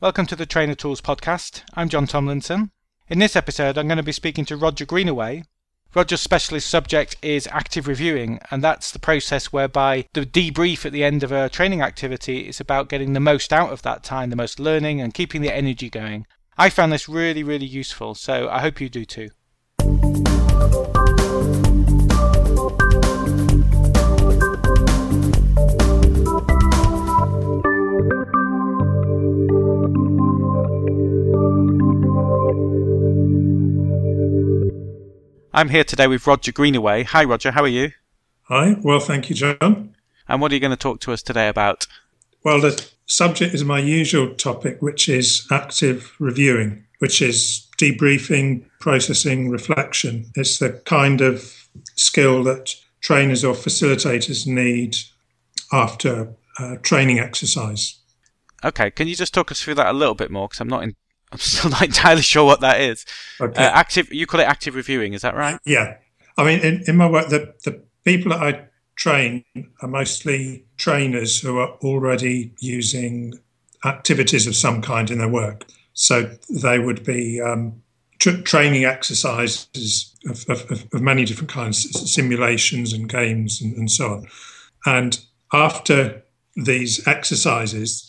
Welcome to the Trainer Tools podcast. I'm John Tomlinson. In this episode, I'm going to be speaking to Roger Greenaway. Roger's specialist subject is active reviewing, and that's the process whereby the debrief at the end of a training activity is about getting the most out of that time, the most learning, and keeping the energy going. I found this really, really useful, so I hope you do too. I'm here today with Roger Greenaway. Hi, Roger. How are you? Hi. Well, thank you, John. And what are you going to talk to us today about? Well, the subject is my usual topic, which is active reviewing, which is debriefing, processing, reflection. It's the kind of skill that trainers or facilitators need after uh, training exercise. Okay, can you just talk us through that a little bit more? Because I'm not in, I'm still not entirely sure what that is. Okay. Uh, active, you call it active reviewing, is that right? Yeah. I mean, in, in my work, the, the people that I train are mostly trainers who are already using activities of some kind in their work. So they would be um, tra- training exercises of, of, of, many different kinds, simulations and games and, and so on. And after these exercises,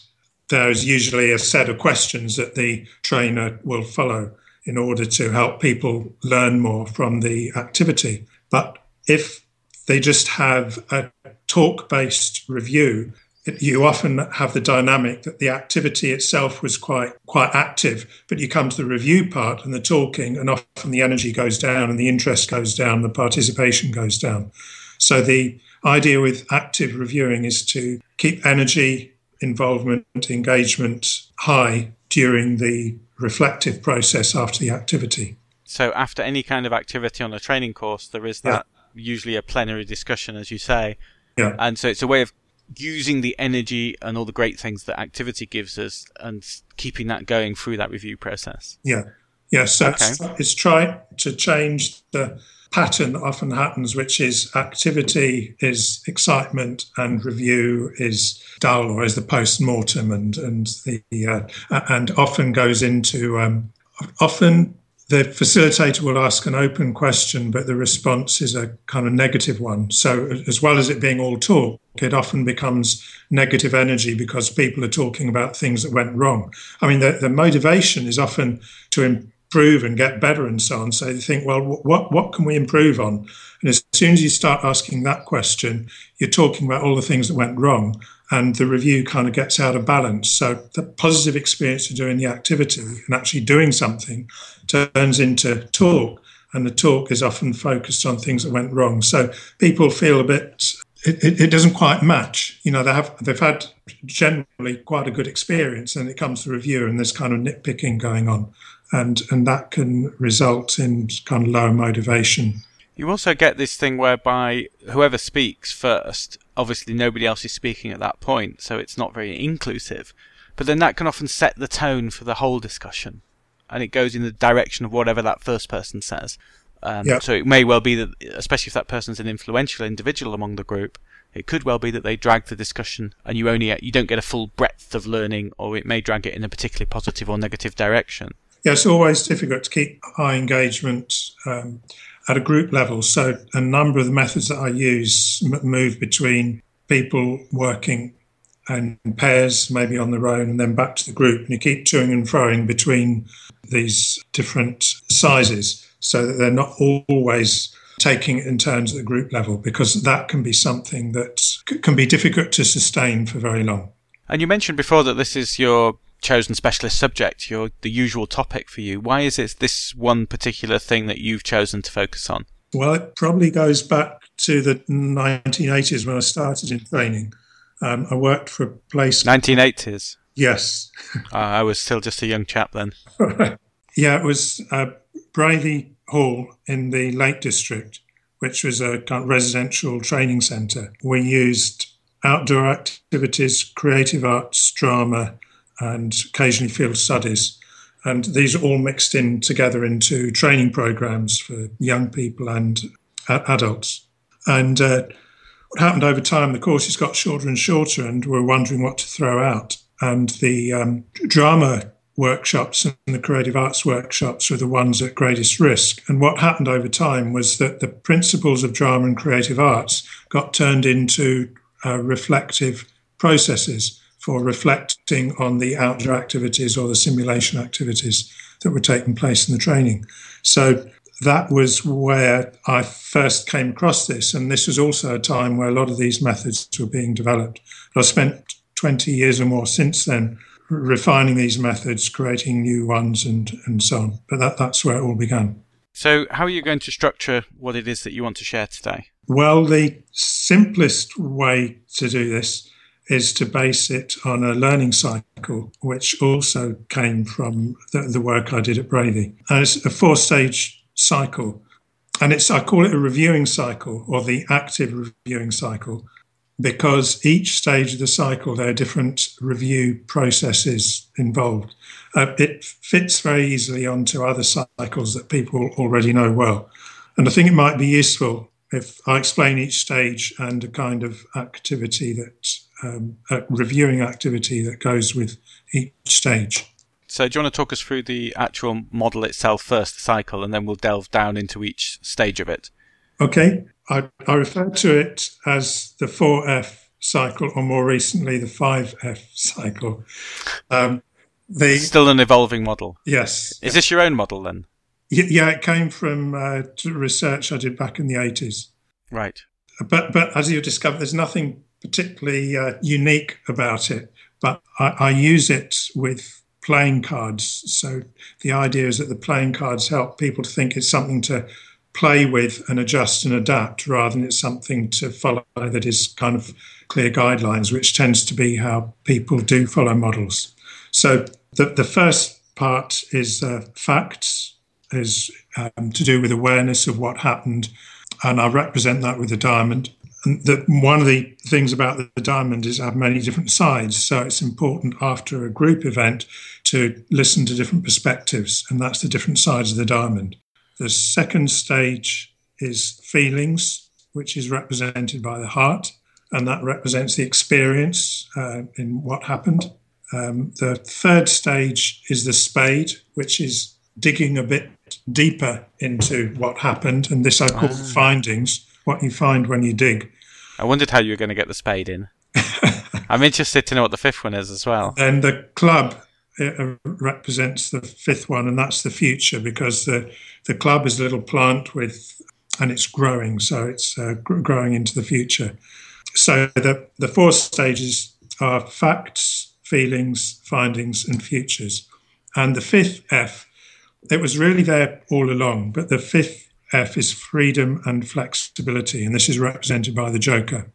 there's usually a set of questions that the trainer will follow in order to help people learn more from the activity. But if they just have a talk based review, you often have the dynamic that the activity itself was quite quite active, but you come to the review part and the talking, and often the energy goes down and the interest goes down, the participation goes down. So the idea with active reviewing is to keep energy involvement, engagement high during the reflective process after the activity. So, after any kind of activity on a training course, there is that yeah. usually a plenary discussion, as you say. Yeah. And so, it's a way of using the energy and all the great things that activity gives us and keeping that going through that review process. Yeah. Yes. Yeah, so okay. it's, it's trying to change the pattern that often happens, which is activity is excitement and review is dull or is the post mortem, and and the uh, and often goes into um, often the facilitator will ask an open question, but the response is a kind of negative one. So, as well as it being all talk, it often becomes negative energy because people are talking about things that went wrong. I mean, the, the motivation is often to improve and get better and so on. So you think, well, what what can we improve on? And as soon as you start asking that question, you're talking about all the things that went wrong, and the review kind of gets out of balance. So the positive experience of doing the activity and actually doing something turns into talk, and the talk is often focused on things that went wrong. So people feel a bit. It, it, it doesn't quite match. You know, they have they've had generally quite a good experience, and it comes to review, and there's kind of nitpicking going on and and that can result in kind of lower motivation. You also get this thing whereby whoever speaks first, obviously nobody else is speaking at that point, so it's not very inclusive. But then that can often set the tone for the whole discussion, and it goes in the direction of whatever that first person says. Um, yeah. So it may well be that, especially if that person's an influential individual among the group, it could well be that they drag the discussion, and you only you don't get a full breadth of learning, or it may drag it in a particularly positive or negative direction yeah, it's always difficult to keep high engagement um, at a group level. So a number of the methods that I use move between people working and pairs, maybe on their own, and then back to the group. And you keep toing and froing between these different sizes so that they're not always taking it in turns at the group level because that can be something that can be difficult to sustain for very long. And you mentioned before that this is your chosen specialist subject, your the usual topic for you. Why is it this one particular thing that you've chosen to focus on? Well, it probably goes back to the 1980s when I started in training. Um, I worked for a place. 1980s. Yes. uh, I was still just a young chap then. yeah, it was uh, Brathay Hall in the Lake District, which was a kind of residential training centre. We used outdoor activities, creative arts, drama, and occasionally field studies. And these are all mixed in together into training programs for young people and adults. And uh, what happened over time, the courses got shorter and shorter, and we're wondering what to throw out. and the um, drama workshops and the creative arts workshops were the ones at greatest risk. And what happened over time was that the principles of drama and creative arts got turned into uh, reflective processes for reflecting on the outdoor activities or the simulation activities that were taking place in the training. So that was where I first came across this. And this was also a time where a lot of these methods were being developed. I've spent 20 years or more since then refining these methods, creating new ones, and, and so on. But that, that's where it all began. So, how are you going to structure what it is that you want to share today? Well, the simplest way to do this is to base it on a learning cycle, which also came from the, the work I did at Brathay. And it's a four stage cycle. And it's I call it a reviewing cycle or the active reviewing cycle because each stage of the cycle there are different review processes involved. Uh, it fits very easily onto other cycles that people already know well. And I think it might be useful if I explain each stage and a kind of activity that, um, a reviewing activity that goes with each stage. So, do you want to talk us through the actual model itself first, the cycle, and then we'll delve down into each stage of it? Okay. I, I refer to it as the 4F cycle, or more recently, the 5F cycle. Um, the, Still an evolving model. Yes. Is this your own model then? Yeah, it came from uh, research I did back in the 80s. Right. But, but as you discovered, there's nothing particularly uh, unique about it. But I, I use it with playing cards. So the idea is that the playing cards help people to think it's something to play with and adjust and adapt rather than it's something to follow that is kind of clear guidelines, which tends to be how people do follow models. So the, the first part is uh, facts, is um, to do with awareness of what happened, and I represent that with a diamond. And the, one of the things about the diamond is have many different sides, so it's important after a group event to listen to different perspectives, and that's the different sides of the diamond. The second stage is feelings, which is represented by the heart, and that represents the experience uh, in what happened. Um, the third stage is the spade, which is digging a bit deeper into what happened, and this I call ah. findings, what you find when you dig. I wondered how you were going to get the spade in. I'm interested to know what the fifth one is as well. And the club uh, represents the fifth one, and that's the future because the the club is a little plant with, and it's growing, so it's uh, growing into the future. So the the four stages are facts, feelings, findings, and futures, and the fifth F. It was really there all along, but the fifth F is freedom and flexibility, and this is represented by the Joker.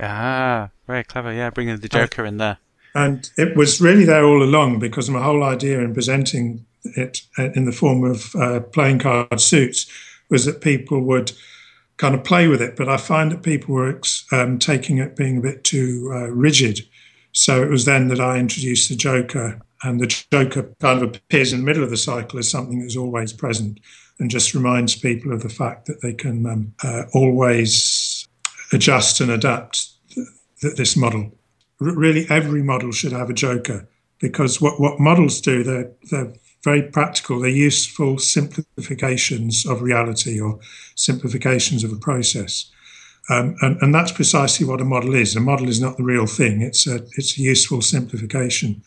Ah, very clever. Yeah, bringing the Joker uh, in there. And it was really there all along because my whole idea in presenting it in the form of uh, playing card suits was that people would kind of play with it. But I find that people were um, taking it being a bit too uh, rigid. So it was then that I introduced the Joker, and the Joker kind of appears in the middle of the cycle as something that's always present and just reminds people of the fact that they can um, uh, always adjust and adapt th- th- this model really every model should have a joker because what, what models do, they're, they're very practical. They're useful simplifications of reality or simplifications of a process. Um, and, and that's precisely what a model is. A model is not the real thing. It's a, it's a useful simplification.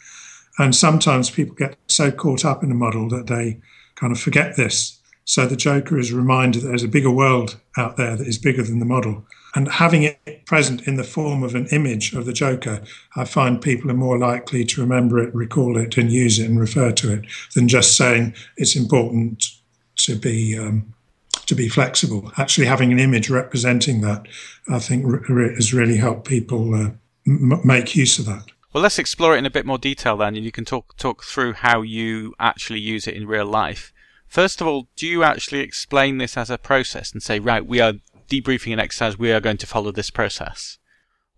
And sometimes people get so caught up in a model that they kind of forget this. So the Joker is a reminder that there's a bigger world out there that is bigger than the model. And having it present in the form of an image of the Joker, I find people are more likely to remember it, recall it, and use it and refer to it than just saying it's important to be um, to be flexible. Actually, having an image representing that, I think, re- has really helped people uh, m- make use of that. Well, let's explore it in a bit more detail then, and you can talk talk through how you actually use it in real life. First of all, do you actually explain this as a process and say, right, we are debriefing an exercise, we are going to follow this process?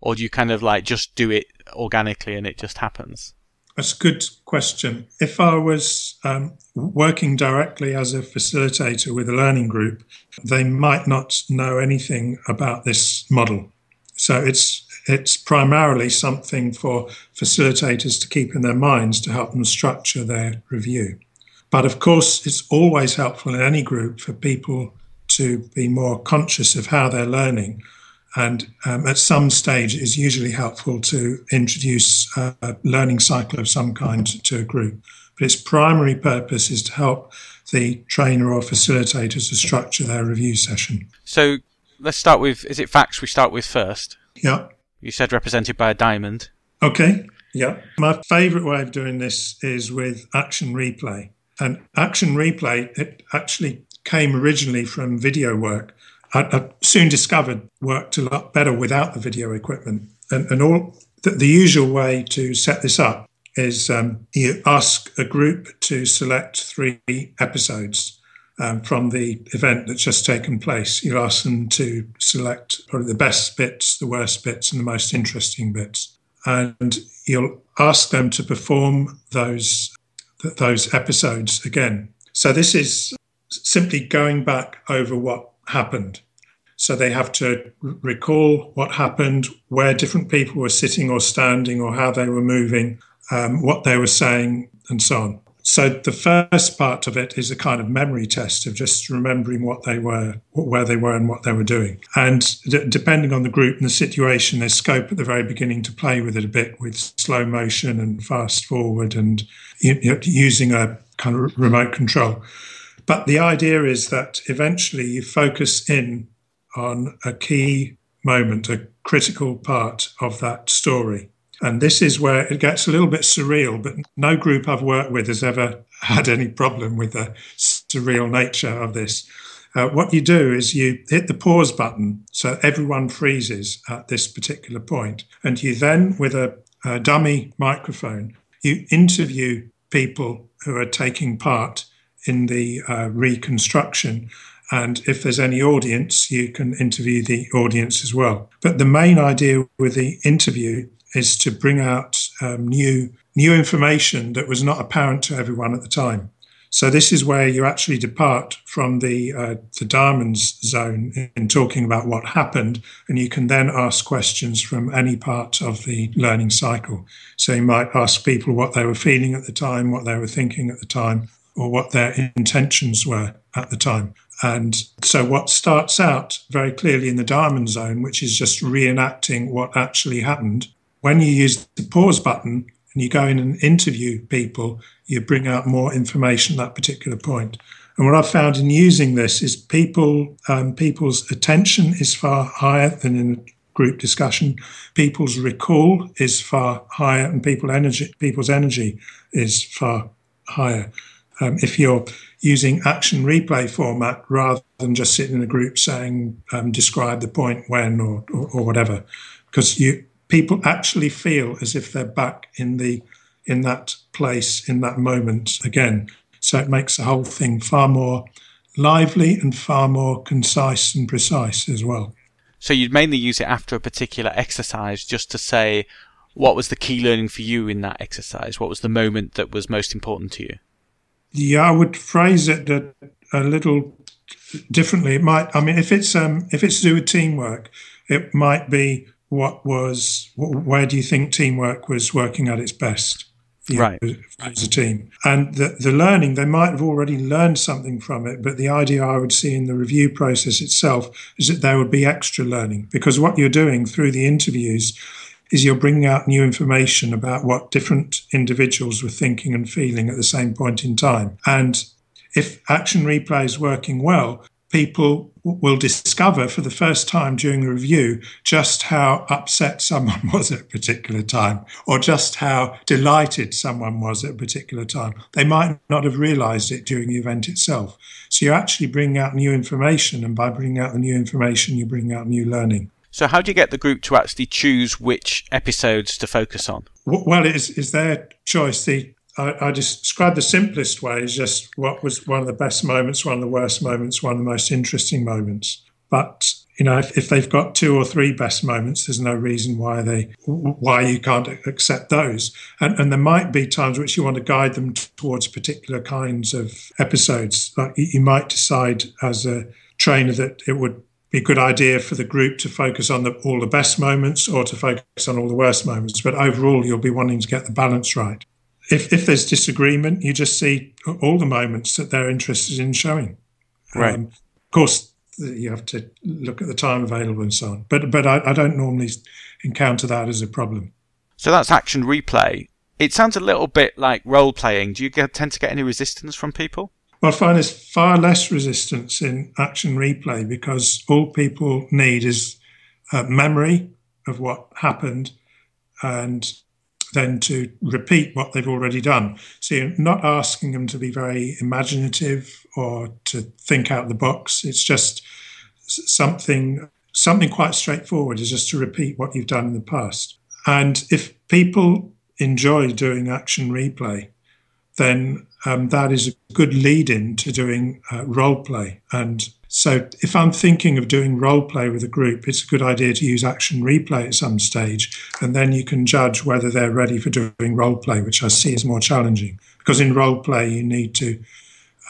Or do you kind of like just do it organically and it just happens? That's a good question. If I was um, working directly as a facilitator with a learning group, they might not know anything about this model. So it's it's primarily something for facilitators to keep in their minds to help them structure their review. But of course, it's always helpful in any group for people to be more conscious of how they're learning. And um, at some stage, it is usually helpful to introduce a learning cycle of some kind to a group. But its primary purpose is to help the trainer or facilitator to structure their review session. So let's start with is it facts we start with first? Yeah. You said represented by a diamond. Okay. Yeah. My favorite way of doing this is with action replay. And action replay, it actually came originally from video work. I, I soon discovered worked a lot better without the video equipment. And, and all the, the usual way to set this up is um, you ask a group to select three episodes um, from the event that's just taken place. You ask them to select probably the best bits, the worst bits, and the most interesting bits. And you'll ask them to perform those those episodes again. So this is simply going back over what happened. So they have to recall what happened, where different people were sitting or standing, or how they were moving, um, what they were saying, and so on. So the first part of it is a kind of memory test of just remembering what they were, where they were, and what they were doing. And d- depending on the group and the situation, there's scope at the very beginning to play with it a bit with slow motion and fast forward and you know, using a kind of remote control. But the idea is that eventually you focus in on a key moment, a critical part of that story. And this is where it gets a little bit surreal, but no group I've worked with has ever had any problem with the surreal nature of this. Uh, what you do is you hit the pause button so everyone freezes at this particular point, and you then, with a, a dummy microphone, you interview people who are taking part in the uh, reconstruction. And if there's any audience, you can interview the audience as well. But the main idea with the interview is to bring out um, new new information that was not apparent to everyone at the time. So this is where you actually depart from the uh, the diamonds zone in, in talking about what happened, and you can then ask questions from any part of the learning cycle. So you might ask people what they were feeling at the time, what they were thinking at the time, or what their intentions were at the time. And so, what starts out very clearly in the diamond zone, which is just reenacting what actually happened, when you use the pause button and you go in and interview people, you bring out more information at that particular point. And what I've found in using this is people um, people's attention is far higher than in a group discussion. People's recall is far higher, and people energy people's energy is far higher. Um, if you're using action replay format rather than just sitting in a group saying um, describe the point when or, or, or whatever, because you people actually feel as if they're back in the in that place in that moment again. So it makes the whole thing far more lively and far more concise and precise as well. So you'd mainly use it after a particular exercise just to say what was the key learning for you in that exercise? What was the moment that was most important to you? Yeah, I would phrase it a, a little differently. It might, I mean, if it's um, if it's to do with teamwork, it might be what was where do you think teamwork was working at its best right. as a team? And the, the learning they might have already learned something from it but the idea i would see in the review process itself is that there would be extra learning because what you're doing through the interviews is you're bringing out new information about what different individuals were thinking and feeling at the same point in time. And if action replay is working well people will discover for the first time during the review just how upset someone was at a particular time or just how delighted someone was at a particular time. They might not have realized it during the event itself. So you actually bring out new information, and by bringing out the new information, you bring out new learning. So, how do you get the group to actually choose which episodes to focus on? Well, it is, is their choice. The I, I describe the simplest way as just what was one of the best moments, one of the worst moments, one of the most interesting moments. But you know, if, if, they've got two or three best moments, there's no reason why they why you can't accept those. And, and there might be times which you want to guide them towards particular kinds of episodes. Like you might decide as a trainer that it would be a good idea for the group to focus on the, all the best moments or to focus on all the worst moments. But overall, you'll be wanting to get the balance right. If, if there's disagreement, you just see all the moments that they're interested in showing. Right. Um, of course, you have to look at the time available and so on. But but I, I don't normally encounter that as a problem. So that's action replay. It sounds a little bit like role playing. Do you get, tend to get any resistance from people? Well, I find there's far less resistance in action replay because all people need is a memory of what happened and then to repeat what they've already done. So you're not asking them to be very imaginative or to think out the box. It's just something something quite straightforward is just to repeat what you've done in the past. And if people enjoy doing action replay, then um, that is a good lead in to doing uh, role play. And so, if I'm thinking of doing role play with a group, it's a good idea to use action replay at some stage, and then you can judge whether they're ready for doing role play, which I see as more challenging. Because in role play, you need to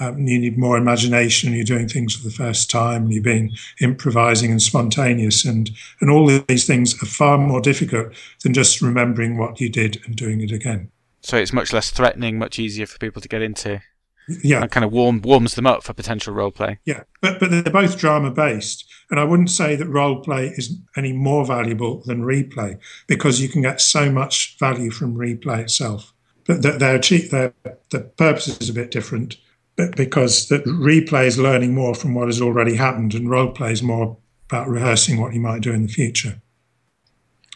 um, you need more imagination. You're doing things for the first time. You're being improvising and spontaneous, and and all of these things are far more difficult than just remembering what you did and doing it again. So it's much less threatening, much easier for people to get into. Yeah, and kind of warm warms them up for potential role play. Yeah, but but they're both drama based, and I wouldn't say that role play is any more valuable than replay because you can get so much value from replay itself. But they're, they're, they're the purpose is a bit different, but because that replay is learning more from what has already happened, and role play is more about rehearsing what you might do in the future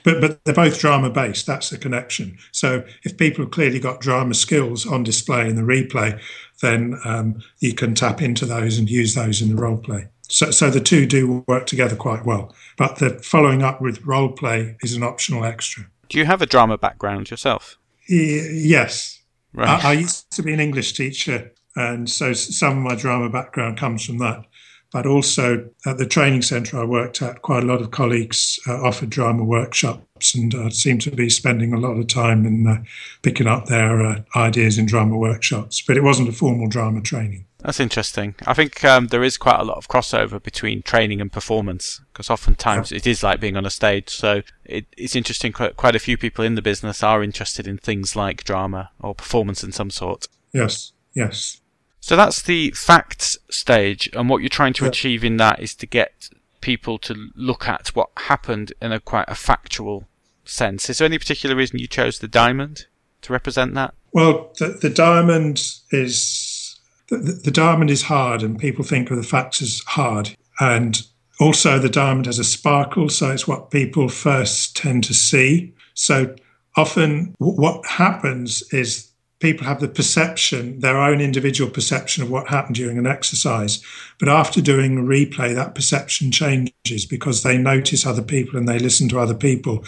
but but they're both drama based. That's the connection. So if people have clearly got drama skills on display in the replay, then um, you can tap into those and use those in the role play. So, so the two do work together quite well. But the following up with role play is an optional extra. Do you have a drama background yourself? yes. Right. I, I used to be an English teacher, and so some of my drama background comes from that. But also at the training centre I worked at, quite a lot of colleagues uh, offered drama workshops and uh, seemed to be spending a lot of time in uh, picking up their uh, ideas in drama workshops. But it wasn't a formal drama training. That's interesting. I think um, there is quite a lot of crossover between training and performance because oftentimes yeah. it is like being on a stage. So it, it's interesting. Quite a few people in the business are interested in things like drama or performance in some sort. Yes, yes. So that's the facts stage, and what you're trying to yeah. achieve in that is to get people to look at what happened in a quite a factual sense. Is there any particular reason you chose the diamond to represent that? Well, the, the diamond is the, the diamond is hard, and people think of the facts as hard, and also the diamond has a sparkle, so it's what people first tend to see. So often, what happens is people have the perception, their own individual perception of what happened during an exercise. But after doing a replay, that perception changes because they notice other people and they listen to other people.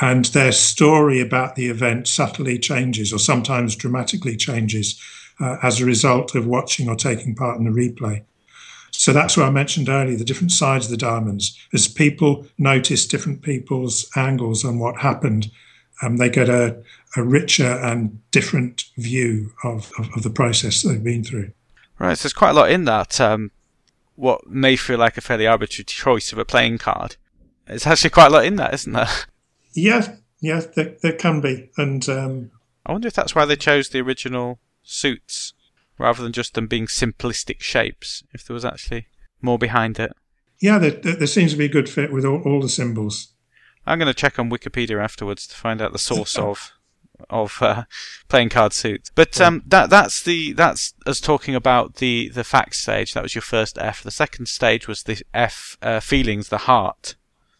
And their story about the event subtly changes or sometimes dramatically changes uh, as a result of watching or taking part in the replay. So that's why I mentioned earlier the different sides of the diamonds. As people notice different people's angles on what happened, um, they get a, a richer and different view of, of, of, the process they've been through. Right, so there's quite a lot in that. Um, what may feel like a fairly arbitrary choice of a playing card. It's actually quite a lot in that, isn't there? Yeah, yeah, there, there can be. And um, I wonder if that's why they chose the original suits rather than just them being simplistic shapes, if there was actually more behind it. Yeah, there, there seems to be a good fit with all, all the symbols. I'm going to check on Wikipedia afterwards to find out the source of of uh, playing card suits. But um, that that's the that's us talking about the the facts stage. That was your first F. The second stage was the F uh, feelings, the heart.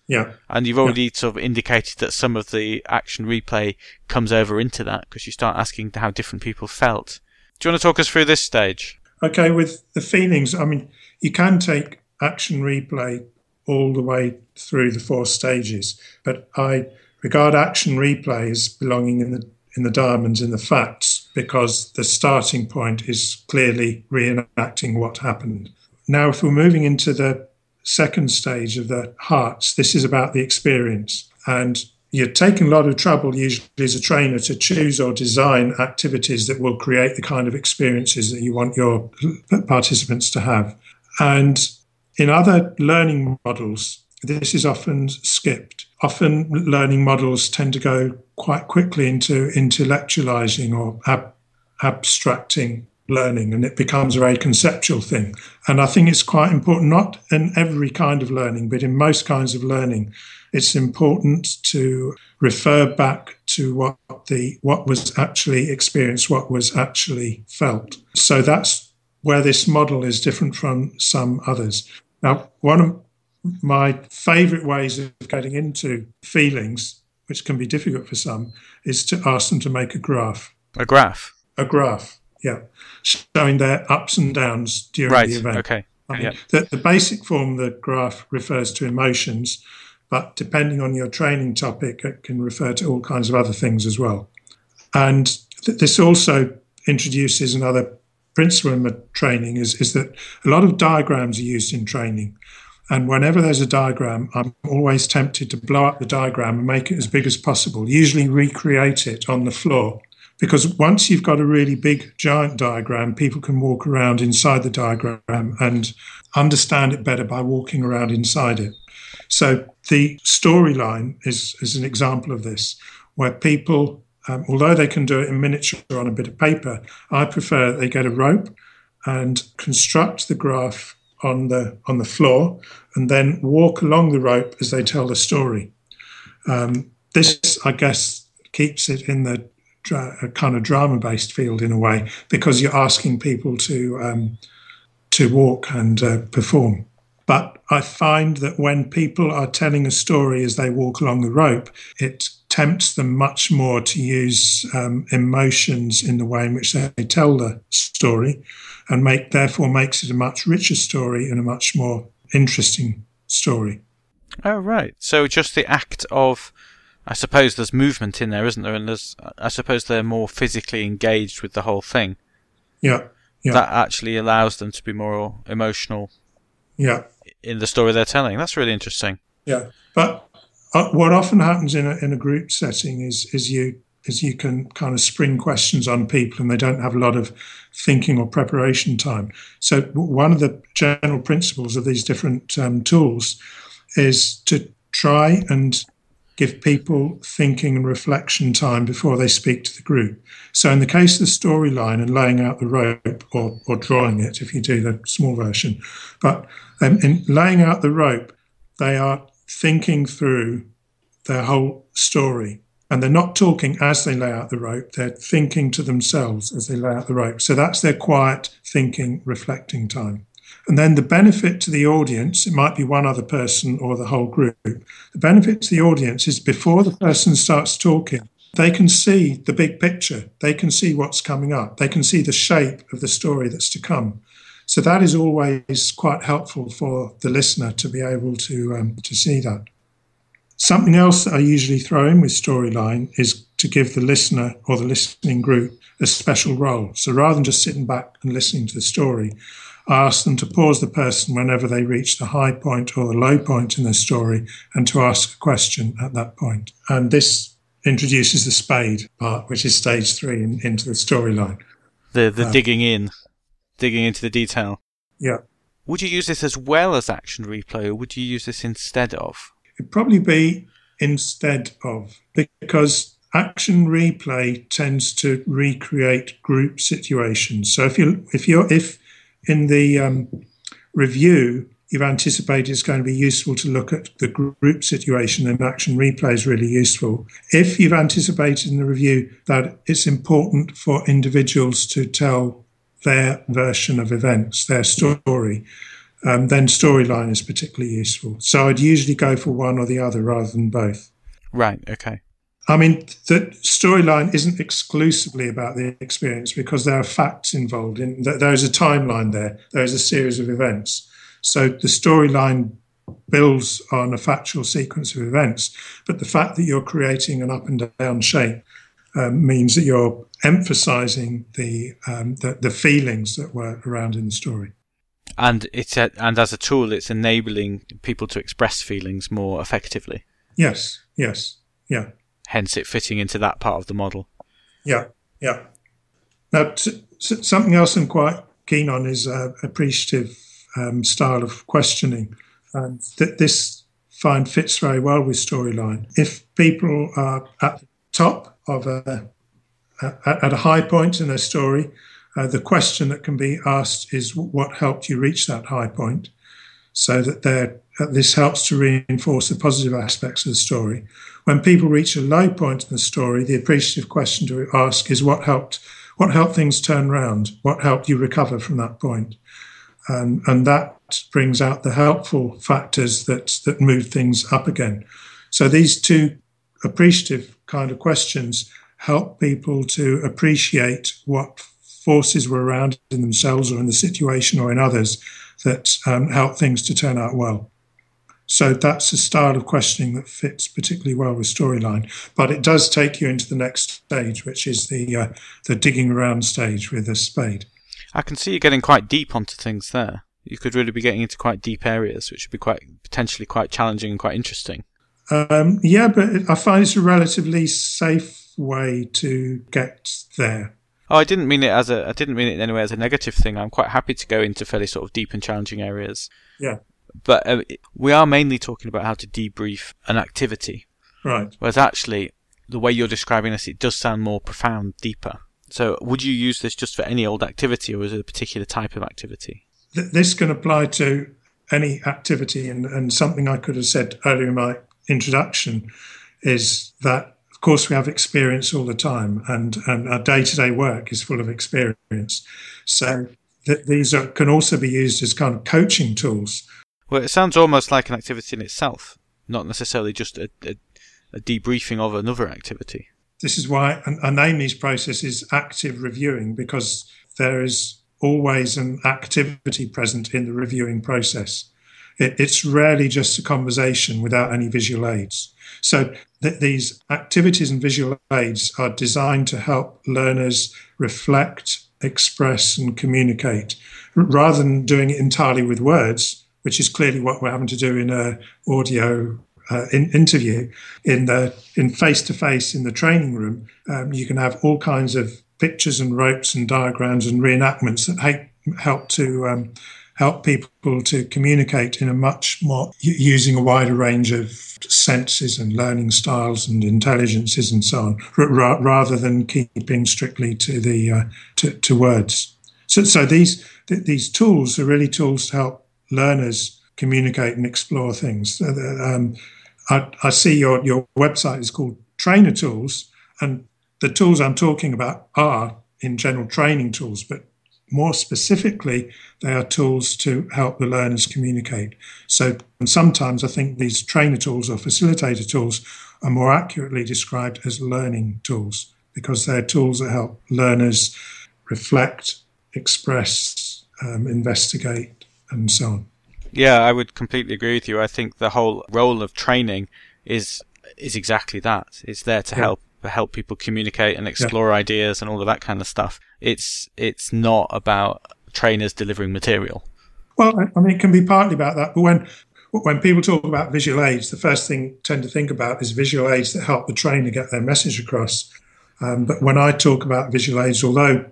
Yeah. And you've already yeah. sort of indicated that some of the action replay comes over into that because you start asking how different people felt. Do you want to talk us through this stage? Okay, with the feelings, I mean, you can take action replay all the way through the four stages. But I regard action replays belonging in the in the diamonds in the facts because the starting point is clearly reenacting what happened. Now, if we're moving into the second stage of the hearts, this is about the experience. And you're taking a lot of trouble, usually as a trainer, to choose or design activities that will create the kind of experiences that you want your participants to have. And in other learning models, this is often skipped. Often learning models tend to go quite quickly into intellectualizing or ab- abstracting learning and it becomes a very conceptual thing. And I think it's quite important, not in every kind of learning, but in most kinds of learning, it's important to refer back to what the what was actually experienced, what was actually felt. So that's where this model is different from some others. Now, one of my favorite ways of getting into feelings, which can be difficult for some, is to ask them to make a graph. A graph? A graph, yeah. Showing their ups and downs during right. the event. Okay. I mean, yeah. the, the basic form of the graph refers to emotions, but depending on your training topic, it can refer to all kinds of other things as well. And th- this also introduces another principle in the training is, is that a lot of diagrams are used in training. And whenever there's a diagram, I'm always tempted to blow up the diagram and make it as big as possible, usually recreate it on the floor. Because once you've got a really big, giant diagram, people can walk around inside the diagram and understand it better by walking around inside it. So the storyline is, is an example of this, where people, um, although they can do it in miniature on a bit of paper, I prefer they get a rope and construct the graph on the on the floor and then walk along the rope as they tell the story. Um, this, I guess, keeps it in the dra- kind of drama-based field in a way because you're asking people to um, to walk and uh, perform. But I find that when people are telling a story as they walk along the rope, it tempts them much more to use um, emotions in the way in which they tell the story, and make therefore makes it a much richer story and a much more interesting story. Oh right. So just the act of, I suppose there's movement in there, isn't there? And there's, I suppose they're more physically engaged with the whole thing. Yeah. Yeah. That actually allows them to be more emotional. Yeah. In the story they're telling. That's really interesting. Yeah. But uh, what often happens in a, in a group setting is is you is you can kind of spring questions on people and they don't have a lot of thinking or preparation time. So one of the general principles of these different um, tools is to try and give people thinking and reflection time before they speak to the group. So in the case of the storyline and laying out the rope or, or drawing it, if you do the small version, but um, in laying out the rope, they are thinking through their whole story. And they're not talking as they lay out the rope, they're thinking to themselves as they lay out the rope. So that's their quiet thinking, reflecting time. And then the benefit to the audience, it might be one other person or the whole group. The benefit to the audience is before the person starts talking, they can see the big picture. They can see what's coming up. They can see the shape of the story that's to come. So that is always quite helpful for the listener to be able to um, to see that. Something else that I usually throw in with storyline is to give the listener or the listening group a special role. So rather than just sitting back and listening to the story, I ask them to pause the person whenever they reach the high point or the low point in the story and to ask a question at that point. And this introduces the spade part, which is stage three in, into the storyline. The the um, digging in, digging into the detail. Yeah. Would you use this as well as action replay, or would you use this instead of? It'd probably be instead of because action replay tends to recreate group situations. So if you if you're if in the um, review you've anticipated it's going to be useful to look at the group situation and action replay is really useful. If you've anticipated in the review that it's important for individuals to tell their version of events, their story, um, then storyline is particularly useful. So I'd usually go for one or the other rather than both. Right, okay. I mean, the storyline isn't exclusively about the experience because there are facts involved. In that. there is a timeline there. There is a series of events. So the storyline builds on a factual sequence of events. But the fact that you're creating an up and down shape um, means that you're emphasizing the, um, the, the feelings that were around in the story. And it's a, and as a tool, it's enabling people to express feelings more effectively. Yes. Yes. Yeah hence it fitting into that part of the model. Yeah, yeah. Now, t- something else I'm quite keen on is uh, appreciative um, style of questioning. And th- this find fits very well with storyline. If people are at the top of a, at a high point in their story, uh, the question that can be asked is what helped you reach that high point, so that uh, this helps to reinforce the positive aspects of the story. When people reach a low point in the story, the appreciative question to ask is what helped what helped things turn around, what helped you recover from that point, um, and that brings out the helpful factors that that move things up again. So these two appreciative kind of questions help people to appreciate what forces were around in themselves or in the situation or in others that um, help things to turn out well. So that's a style of questioning that fits particularly well with storyline. But it does take you into the next stage, which is the uh, the digging around stage with a spade. I can see you getting quite deep onto things there. You could really be getting into quite deep areas, which would be quite potentially quite challenging and quite interesting. Um, yeah, but I find it's a relatively safe way to get there. Oh, I didn't mean it as a. I didn't mean it in any way as a negative thing. I'm quite happy to go into fairly sort of deep and challenging areas. Yeah. But uh, we are mainly talking about how to debrief an activity. Right. Whereas actually, the way you're describing this, it does sound more profound, deeper. So, would you use this just for any old activity, or is it a particular type of activity? This can apply to any activity, and, and something I could have said earlier in my introduction is that of course, we have experience all the time, and, and our day to day work is full of experience. So th- these are, can also be used as kind of coaching tools. Well, it sounds almost like an activity in itself, not necessarily just a, a, a debriefing of another activity. This is why I name these processes active reviewing because there is always an activity present in the reviewing process. It, it's rarely just a conversation without any visual aids. So th- these activities and visual aids are designed to help learners reflect, express, and communicate rather than doing it entirely with words, which is clearly what we're having to do in a audio uh, in interview. In the in face to face in the training room, um, you can have all kinds of pictures and ropes and diagrams and reenactments that help to um, help people to communicate in a much more using a wider range of senses and learning styles and intelligences and so on, r- rather than keeping strictly to the uh, to, to, words. So, so these th- these tools are really tools to help learners communicate and explore things. Um, I, I see your your website is called Trainer Tools, and the tools I'm talking about are in general training tools, but more specifically, they are tools to help the learners communicate. So sometimes I think these trainer tools or facilitator tools are more accurately described as learning tools because they're tools that help learners reflect, express, um, investigate, and so on. Yeah, I would completely agree with you. I think the whole role of training is is exactly that. It's there to yeah. help help people communicate and explore yeah. ideas and all of that kind of stuff. It's it's not about trainers delivering material. Well, I mean, it can be partly about that, but when when people talk about visual aids, the first thing I tend to think about is visual aids that help the trainer get their message across. Um, but when I talk about visual aids, although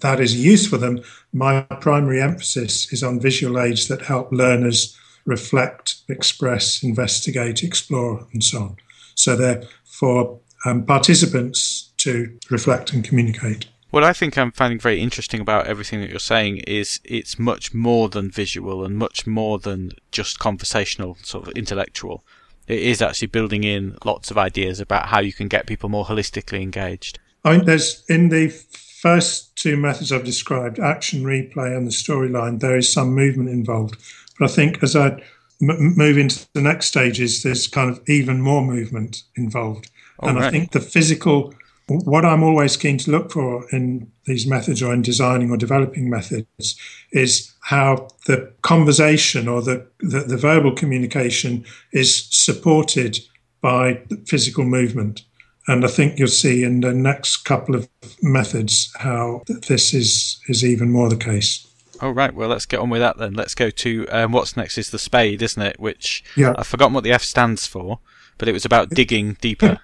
that is use for them, my primary emphasis is on visual aids that help learners reflect, express, investigate, explore, and so on. So they're for um, participants to reflect and communicate. What I think I'm finding very interesting about everything that you're saying is it's much more than visual and much more than just conversational, sort of intellectual. It is actually building in lots of ideas about how you can get people more holistically engaged. I mean, there's in the first two methods I've described, action replay and the storyline, there is some movement involved. But I think as I m- move into the next stages, there's kind of even more movement involved. Oh, and right. I think the physical, what I'm always keen to look for in these methods or in designing or developing methods is how the conversation or the, the, the verbal communication is supported by physical movement. And I think you'll see in the next couple of methods how this is, is even more the case. All right, well let's get on with that then. Let's go to um, what's next is the spade, isn't it? Which yeah. I've forgotten what the F stands for, but it was about digging deeper.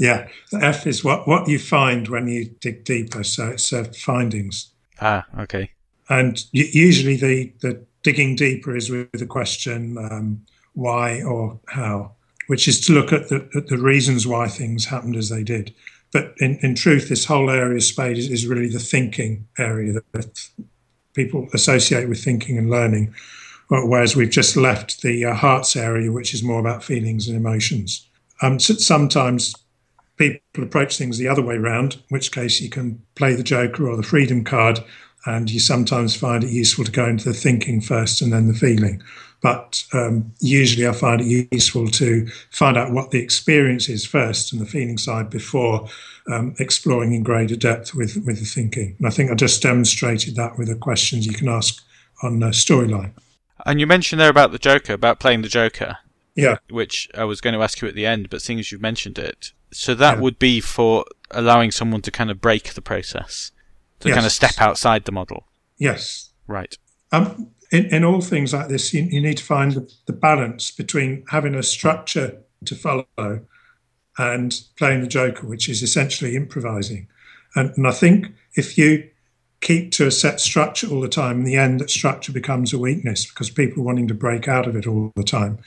Yeah, the F is what, what you find when you dig deeper. So it's uh, findings. Ah, okay. And usually the, the digging deeper is with the question um, why or how, which is to look at the, at the, reasons why things happened as they did. But in, in truth, this whole area of spade is, is really the thinking area that, that, people associate with thinking and learning, whereas we've just left the uh, hearts area, which is more about feelings and emotions. Um, so sometimes people approach things the other way around, in which case you can play the joker or the freedom card and you sometimes find it useful to go into the thinking first and then the feeling. But um, usually, I find it useful to find out what the experience is first and the feeling side before um, exploring in greater depth with, with the thinking. And I think I just demonstrated that with the questions you can ask on the storyline. And you mentioned there about the Joker, about playing the Joker. Yeah. Which I was going to ask you at the end, but seeing as you've mentioned it, so that yeah. would be for allowing someone to kind of break the process to yes. kind of step outside the model. Yes. Right. Um, in, in all things like this, you, you need to find the, the, balance between having a structure to follow and playing the joker, which is essentially improvising. And, and I think if you keep to a set structure all the time, in the end, that structure becomes a weakness because people are wanting to break out of it all the time.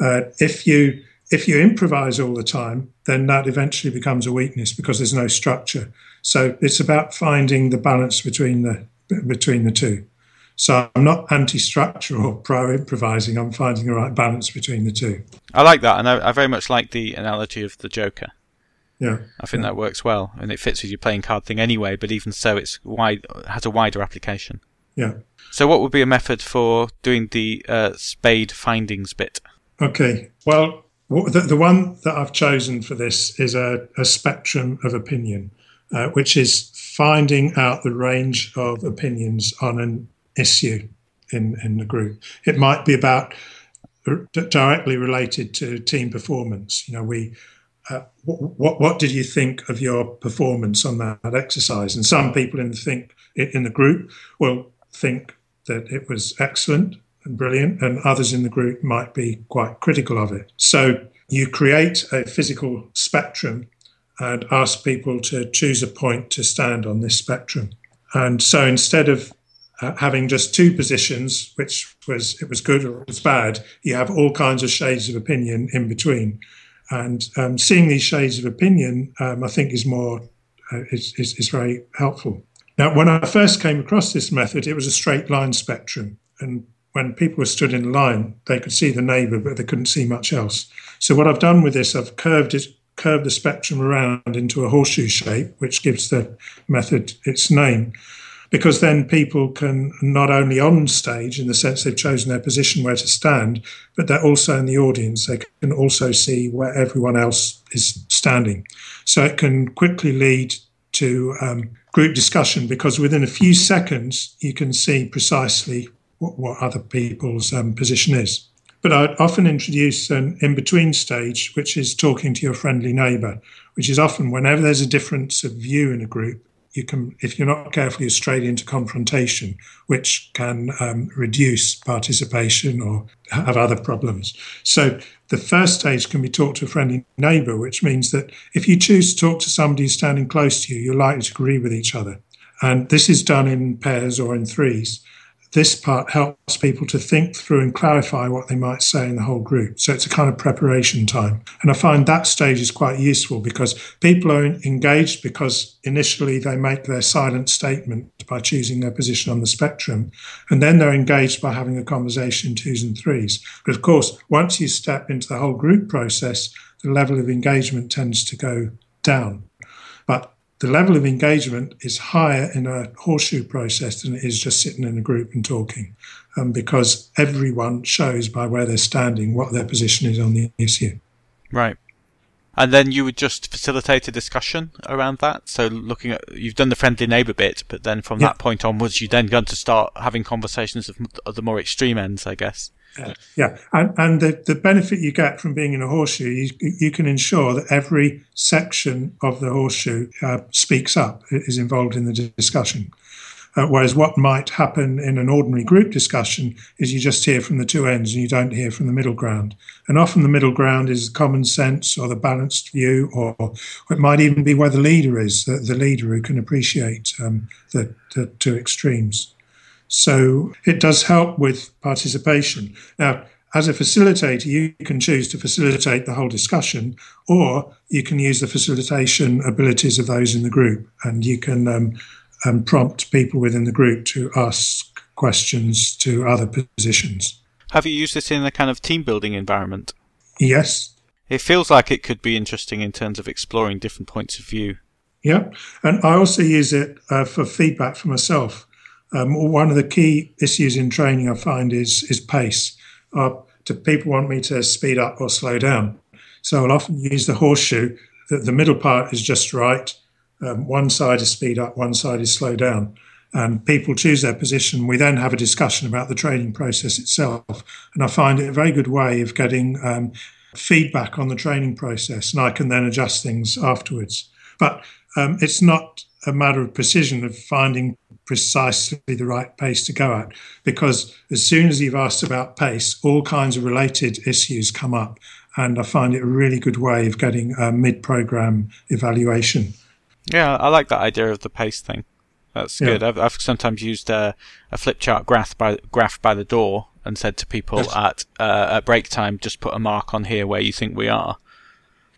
Uh, if you if you improvise all the time, then that eventually becomes a weakness because there's no structure. So it's about finding the balance between the between the two. So I'm not anti-structure or pro-improvising. I'm finding the right balance between the two. I like that, and I, I very much like the analogy of the Joker. Yeah, I think yeah. that works well, and it fits with your playing card thing anyway. But even so, it's wide has a wider application. Yeah. So, what would be a method for doing the uh, spade findings bit? Okay. Well, the, the one that I've chosen for this is a, a spectrum of opinion uh, which is finding out the range of opinions on an issue in, in the group. It might be about directly related to team performance. You know, we uh, what, what did you think of your performance on that, that exercise? And some people in the think in the group will think that it was excellent and brilliant, and others in the group might be quite critical of it. So you create a physical spectrum and ask people to choose a point to stand on this spectrum. And so instead of uh, having just two positions, which was it was good or it was bad, you have all kinds of shades of opinion in between. And um, seeing these shades of opinion, um, I think, is more uh, is, is, is very helpful. Now, when I first came across this method, it was a straight line spectrum, and when people stood in line, they could see the neighbour, but they couldn't see much else. So what I've done with this, I've curved it curved the spectrum around into a horseshoe shape, which gives the method its name. Because then people can not only on stage, in the sense they've chosen their position where to stand, but they're also in the audience. They can also see where everyone else is standing. So it can quickly lead to um, group discussion because within a few seconds you can see precisely what, what other people's um, position is. But I'd often introduce an in between stage, which is talking to your friendly neighbour, which is often whenever there's a difference of view in a group, you can, if you're not careful, you're straight into confrontation, which can um, reduce participation or have other problems. So the first stage can be talk to a friendly neighbour, which means that if you choose to talk to somebody who's standing close to you, you're likely to agree with each other. And this is done in pairs or in threes this part helps people to think through and clarify what they might say in the whole group. So it's a kind of preparation time. And I find that stage is quite useful because people are engaged because initially they make their silent statement by choosing their position on the spectrum. And then they're engaged by having a conversation in twos and threes. But of course, once you step into the whole group process, the level of engagement tends to go down. The level of engagement is higher in a horseshoe process than it is just sitting in a group and talking, um, because everyone shows by where they're standing what their position is on the issue. Right. And then you would just facilitate a discussion around that. So looking at you've done the friendly neighbour bit, but then from that point onwards, you then going to start having conversations of, of the more extreme ends, I guess. Yeah, yeah. And, and the, the benefit you get from being in a horseshoe, you, you can ensure that every section of the horseshoe uh, speaks up, is involved in the discussion. Uh, whereas what might happen in an ordinary group discussion is you just hear from the two ends and you don't hear from the middle ground. And often the middle ground is common sense or the balanced view, or, or it might even be where the leader is, the, the leader who can appreciate um, the, the two extremes. So it does help with participation. Now, as a facilitator, you can choose to facilitate the whole discussion, or you can use the facilitation abilities of those in the group, and you can um, um, prompt people within the group to ask questions to other positions. Have you used this in a kind of team building environment? Yes. It feels like it could be interesting in terms of exploring different points of view. Yeah, and I also use it uh, for feedback for myself. Um, one of the key issues in training I find is is pace. Uh, do people want me to speed up or slow down? So I'll often use the horseshoe. The, the middle part is just right. Um, one side is speed up, one side is slow down. And people choose their position. We then have a discussion about the training process itself. And I find it a very good way of getting um, feedback on the training process. And I can then adjust things afterwards. But um, it's not a matter of precision of finding precisely the right pace to go at because as soon as you've asked about pace all kinds of related issues come up and i find it a really good way of getting a mid-program evaluation yeah i like that idea of the pace thing that's good. I've, I've, sometimes used a, a flip chart graph by, graph by the door and said to people yes. at uh, at break time just put a mark on here where you think we are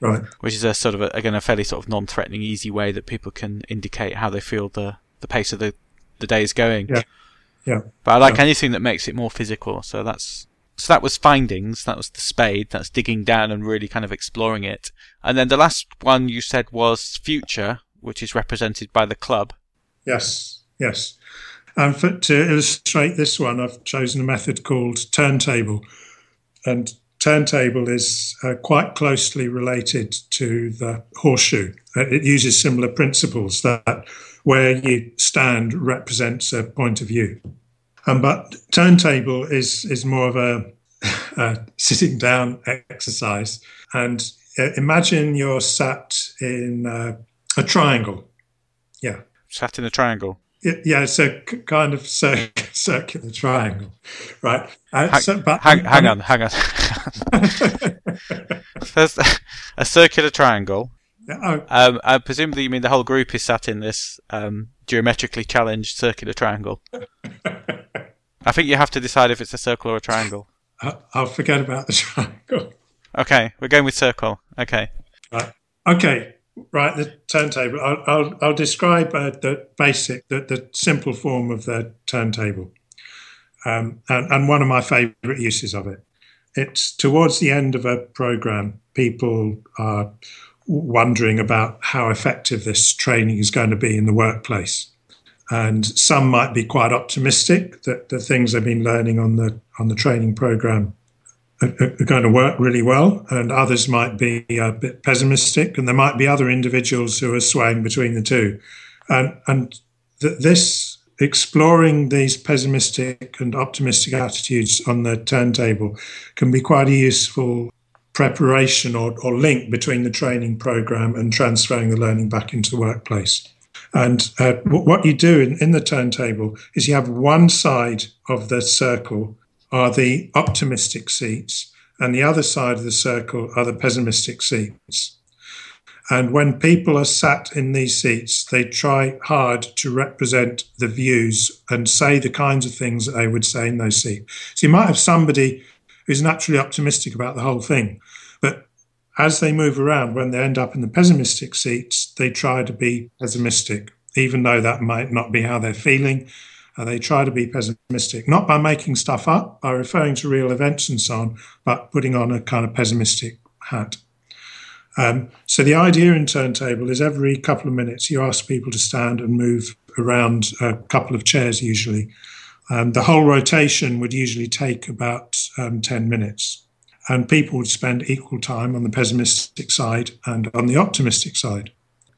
Right. Which is a sort of a, again a fairly sort of non-threatening, easy way that people can indicate how they feel the the pace of the the day is going. Yeah. Yeah. But I like yeah. anything that makes it more physical. So that's so that was findings. That was the spade. That's digging down and really kind of exploring it. And then the last one you said was future, which is represented by the club. Yes. Yes. And for, to illustrate this one, I've chosen a method called turntable. And turntable is uh, quite closely related to the horseshoe. Uh, it uses similar principles that where you stand represents a point of view. Um, but turntable is is more of a, a sitting down exercise. And uh, imagine you're sat in uh, a triangle. Yeah. Sat in a triangle. Yeah, it's a kind of circular triangle, right? Uh, hang, so, but, hang, hang on, hang on. There's a circular triangle. Oh. Um, I presumably you mean the whole group is sat in this um, geometrically challenged circular triangle. I think you have to decide if it's a circle or a triangle. I'll forget about the triangle. Okay, we're going with circle. Okay. Right. Okay. Right, the turntable. I'll, I'll, I'll describe uh, the basic, the, the simple form of the turntable, um, and, and one of my favourite uses of it. It's towards the end of a program. People are wondering about how effective this training is going to be in the workplace, and some might be quite optimistic that the things they've been learning on the on the training program are, going to work really well, and others might be a bit pessimistic, and there might be other individuals who are swaying between the two. And, and th- this exploring these pessimistic and optimistic attitudes on the turntable can be quite a useful preparation or, or link between the training program and transferring the learning back into the workplace. And uh, what you do in, in the turntable is you have one side of the circle are the optimistic seats, and the other side of the circle are the pessimistic seats. And when people are sat in these seats, they try hard to represent the views and say the kinds of things that they would say in those seats. So you might have somebody who's naturally optimistic about the whole thing, but as they move around, when they end up in the pessimistic seats, they try to be pessimistic, even though that might not be how they're feeling they try to be pessimistic, not by making stuff up, by referring to real events and so on, but putting on a kind of pessimistic hat. Um, so the idea in turntable is every couple of minutes you ask people to stand and move around a couple of chairs usually. Um, the whole rotation would usually take about um, 10 minutes. And people would spend equal time on the pessimistic side and on the optimistic side.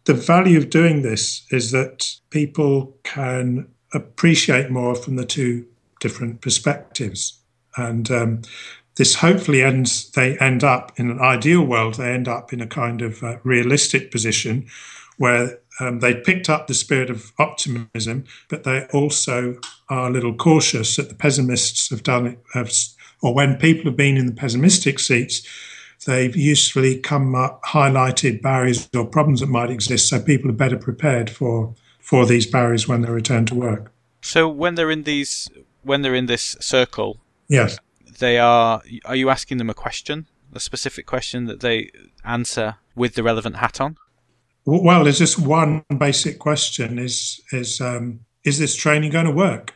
The value of doing this is that people can appreciate more from the two different perspectives. And um, this hopefully ends, they end up in an ideal world, they end up in a kind of uh, realistic position where um, they picked up the spirit of optimism, but they also are a little cautious that the pessimists have done it, have, or when people have been in the pessimistic seats, they've usefully come up, highlighted barriers or problems that might exist, so people are better prepared for for these barriers when they return to work. So when they're in these, when they're in this circle, yes, they are. Are you asking them a question, a specific question that they answer with the relevant hat on? Well, there's just one basic question: is is um, is this training going to work?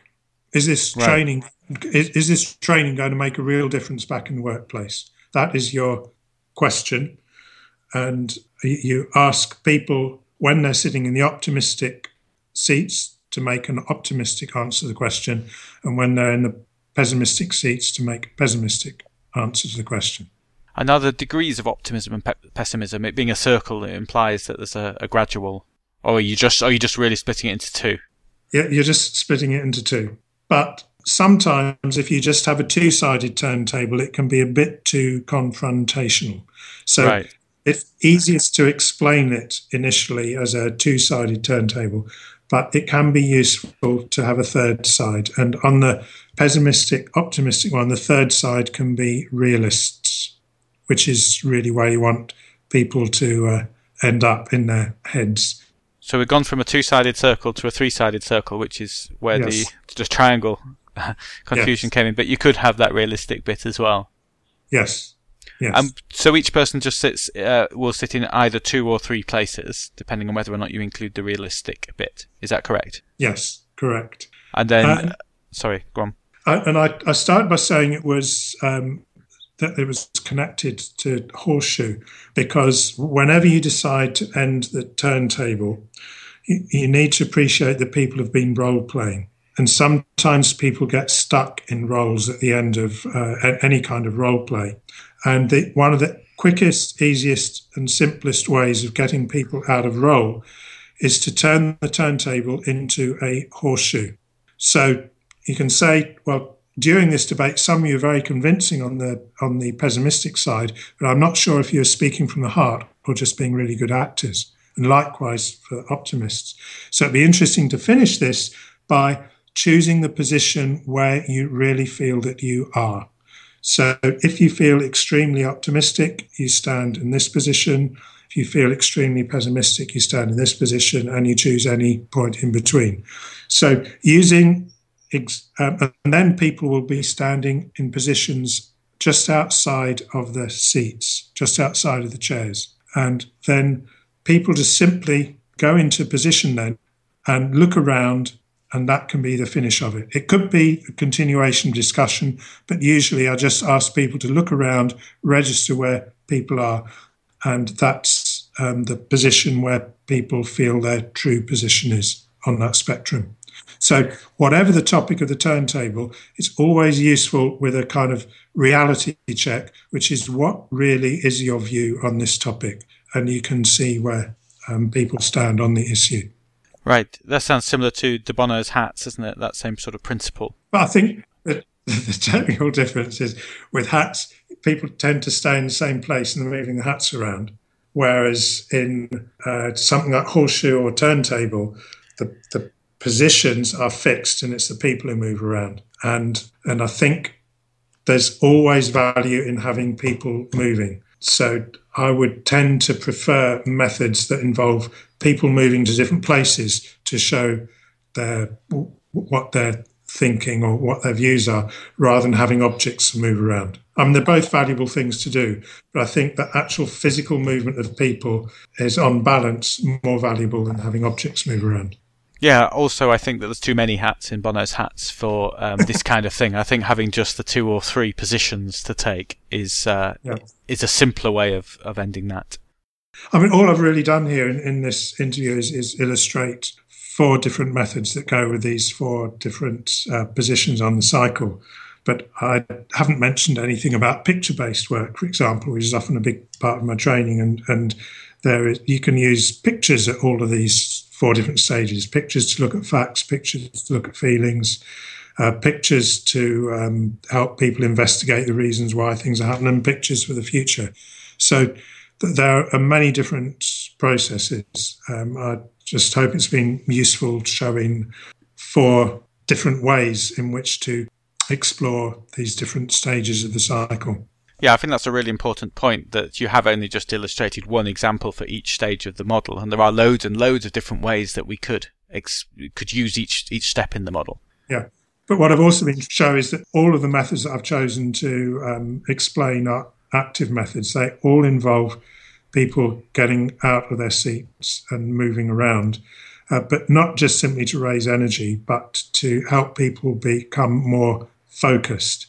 Is this right. training is, is this training going to make a real difference back in the workplace? That is your question, and you ask people when they're sitting in the optimistic seats to make an optimistic answer to the question, and when they're in the pessimistic seats to make a pessimistic answer to the question. And are the degrees of optimism and pe- pessimism? It being a circle, it implies that there's a, a gradual, or are you just are you just really splitting it into two? Yeah, you're just splitting it into two. But sometimes, if you just have a two-sided turntable, it can be a bit too confrontational. So right. it's easiest to explain it initially as a two-sided turntable, but it can be useful to have a third side. And on the pessimistic, optimistic one, the third side can be realists, which is really where you want people to uh, end up in their heads. So we've gone from a two-sided circle to a three-sided circle, which is where yes. the just triangle confusion yes. came in. But you could have that realistic bit as well. Yes. Yes. Um, so each person just sits uh, will sit in either two or three places, depending on whether or not you include the realistic bit. Is that correct? Yes, correct. And then, uh, sorry, go on. I, and I, I started by saying it was um, that it was connected to horseshoe because whenever you decide to end the turntable, you, you need to appreciate that people have been role playing. And sometimes people get stuck in roles at the end of uh, any kind of role play. And the, one of the quickest, easiest, and simplest ways of getting people out of role is to turn the turntable into a horseshoe. So you can say, well, during this debate, some of you are very convincing on the on the pessimistic side, but I'm not sure if you're speaking from the heart or just being really good actors. And likewise for optimists. So it'd be interesting to finish this by choosing the position where you really feel that you are. So if you feel extremely optimistic, you stand in this position. If you feel extremely pessimistic, you stand in this position and you choose any point in between. So using, um, and then people will be standing in positions just outside of the seats, just outside of the chairs. And then people just simply go into position then and look around and that can be the finish of it. It could be a continuation discussion, but usually I just ask people to look around, register where people are, and that's um, the position where people feel their true position is on that spectrum. So, whatever the topic of the turntable, it's always useful with a kind of reality check, which is what really is your view on this topic, and you can see where um, people stand on the issue. Right. That sounds similar to De Bono's hats, isn't it? That same sort of principle. But I think the, technical difference is with hats, people tend to stay in the same place and they're moving the hats around. Whereas in uh, something like horseshoe or turntable, the, the positions are fixed and it's the people who move around. And and I think there's always value in having people moving. So I would tend to prefer methods that involve people moving to different places to show their what they're thinking or what their views are, rather than having objects move around. I mean, they're both valuable things to do, but I think the actual physical movement of people is, on balance, more valuable than having objects move around. Yeah, also, I think that there's too many hats in Bono's hats for um, this kind of thing. I think having just the two or three positions to take is uh, yeah. is a simpler way of, of ending that. I mean, all I've really done here in, in this interview is, is, illustrate four different methods that go with these four different uh, positions on the cycle. But I haven't mentioned anything about picture based work, for example, which is often a big part of my training. And, and there is, you can use pictures at all of these four different stages pictures to look at facts, pictures to look at feelings, uh, pictures to um, help people investigate the reasons why things are happening, pictures for the future. So th- there are many different processes. Um, I just hope it's been useful showing four different ways in which to explore these different stages of the cycle. Yeah, I think that's a really important point that you have only just illustrated one example for each stage of the model, and there are loads and loads of different ways that we could ex- could use each each step in the model. Yeah. But what I've also been show is that all of the methods that I've chosen to um, explain are active methods. They all involve people getting out of their seats and moving around, uh, but not just simply to raise energy, but to help people become more focused,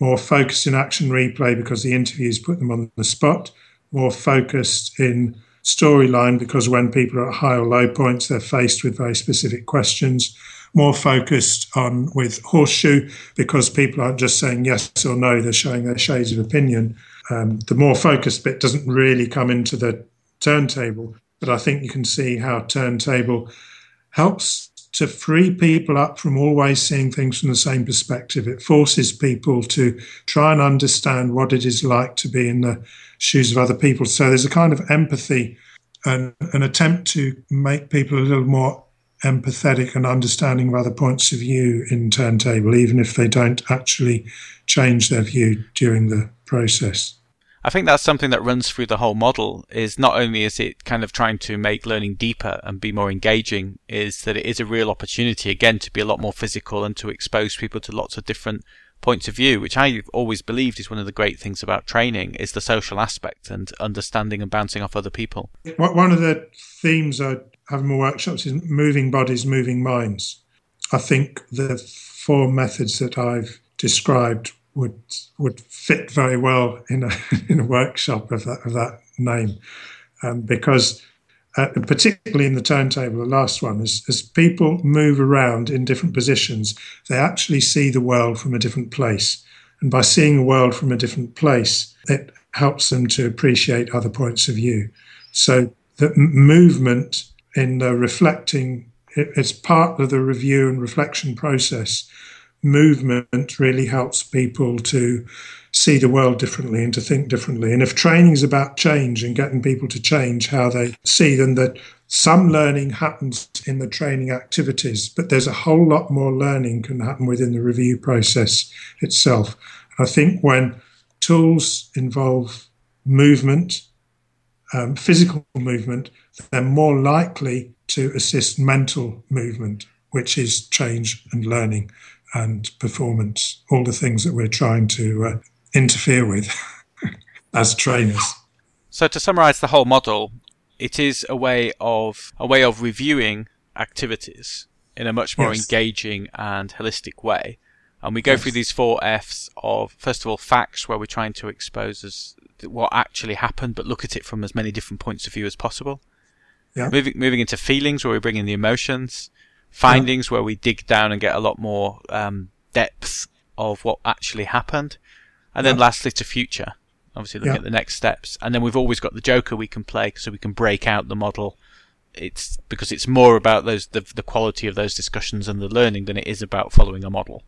more focused in action replay because the interviews put them on the spot, more focused in storyline because when people are at high or low points, they're faced with very specific questions. More focused on with horseshoe because people aren't just saying yes or no, they're showing their shades of opinion. Um, the more focused bit doesn't really come into the turntable, but I think you can see how turntable helps to free people up from always seeing things from the same perspective. It forces people to try and understand what it is like to be in the shoes of other people. So there's a kind of empathy and an attempt to make people a little more empathetic and understanding of other points of view in turntable, even if they don't actually change their view during the process. I think that's something that runs through the whole model is not only is it kind of trying to make learning deeper and be more engaging, is that it is a real opportunity again to be a lot more physical and to expose people to lots of different points of view, which I've always believed is one of the great things about training is the social aspect and understanding and bouncing off other people. One of the themes I have in my workshops is moving bodies, moving minds. I think the four methods that I've described would would fit very well in a in a workshop of that of that name, um, because uh, particularly in the turntable, the last one, as, as people move around in different positions, they actually see the world from a different place, and by seeing the world from a different place, it helps them to appreciate other points of view. So the movement in the reflecting it, it's part of the review and reflection process movement really helps people to see the world differently and to think differently. And if training is about change and getting people to change how they see, then that some learning happens in the training activities, but there's a whole lot more learning can happen within the review process itself. I think when tools involve movement, um, physical movement, they're more likely to assist mental movement, which is change and learning and performance, all the things that we're trying to uh, interfere with as trainers. So to summarize the whole model, it is a way of a way of reviewing activities in a much more yes. engaging and holistic way. And we go yes. through these four F's of first of all facts, where we're trying to expose us what actually happened, but look at it from as many different points of view as possible. Yeah. Moving moving into feelings, where we bring in the emotions findings yeah. where we dig down and get a lot more um, depth of what actually happened. And then yeah. lastly to future, obviously looking yeah. at the next steps. And then we've always got the Joker we can play so we can break out the model. It's because it's more about those the, the quality of those discussions and the learning than it is about following a model.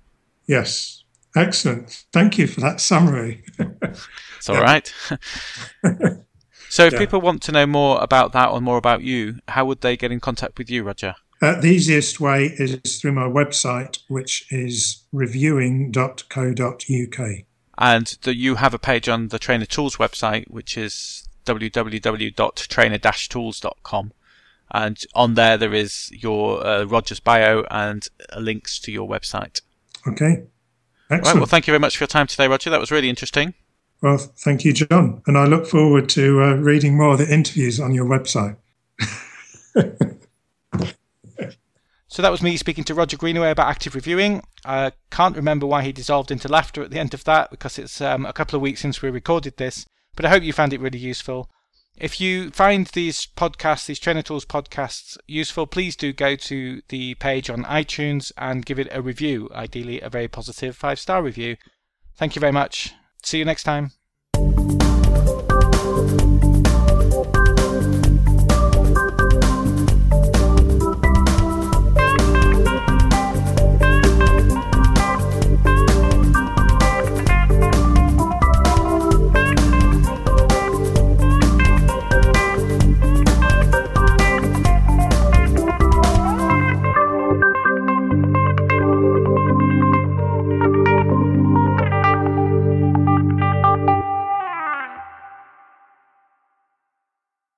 Yes. Excellent. Thank you for that summary. it's all right. so if people want to know more about that or more about you, how would they get in contact with you, Roger? Uh, the easiest way is through my website, which is reviewing.co.uk. And the, you have a page on the Trainer Tools website, which is www.trainer-tools.com. And on there, there is your uh, Rogers bio and links to your website. Okay. Excellent. Right, well, thank you very much for your time today, Roger. That was really interesting. Well, thank you, John. And I look forward to uh, reading more of the interviews on your website. So that was me speaking to Roger Greenaway about active reviewing. I can't remember why he dissolved into laughter at the end of that because it's um, a couple of weeks since we recorded this, but I hope you found it really useful. If you find these podcasts, these Trainer Tools podcasts, useful, please do go to the page on iTunes and give it a review, ideally a very positive five star review. Thank you very much. See you next time.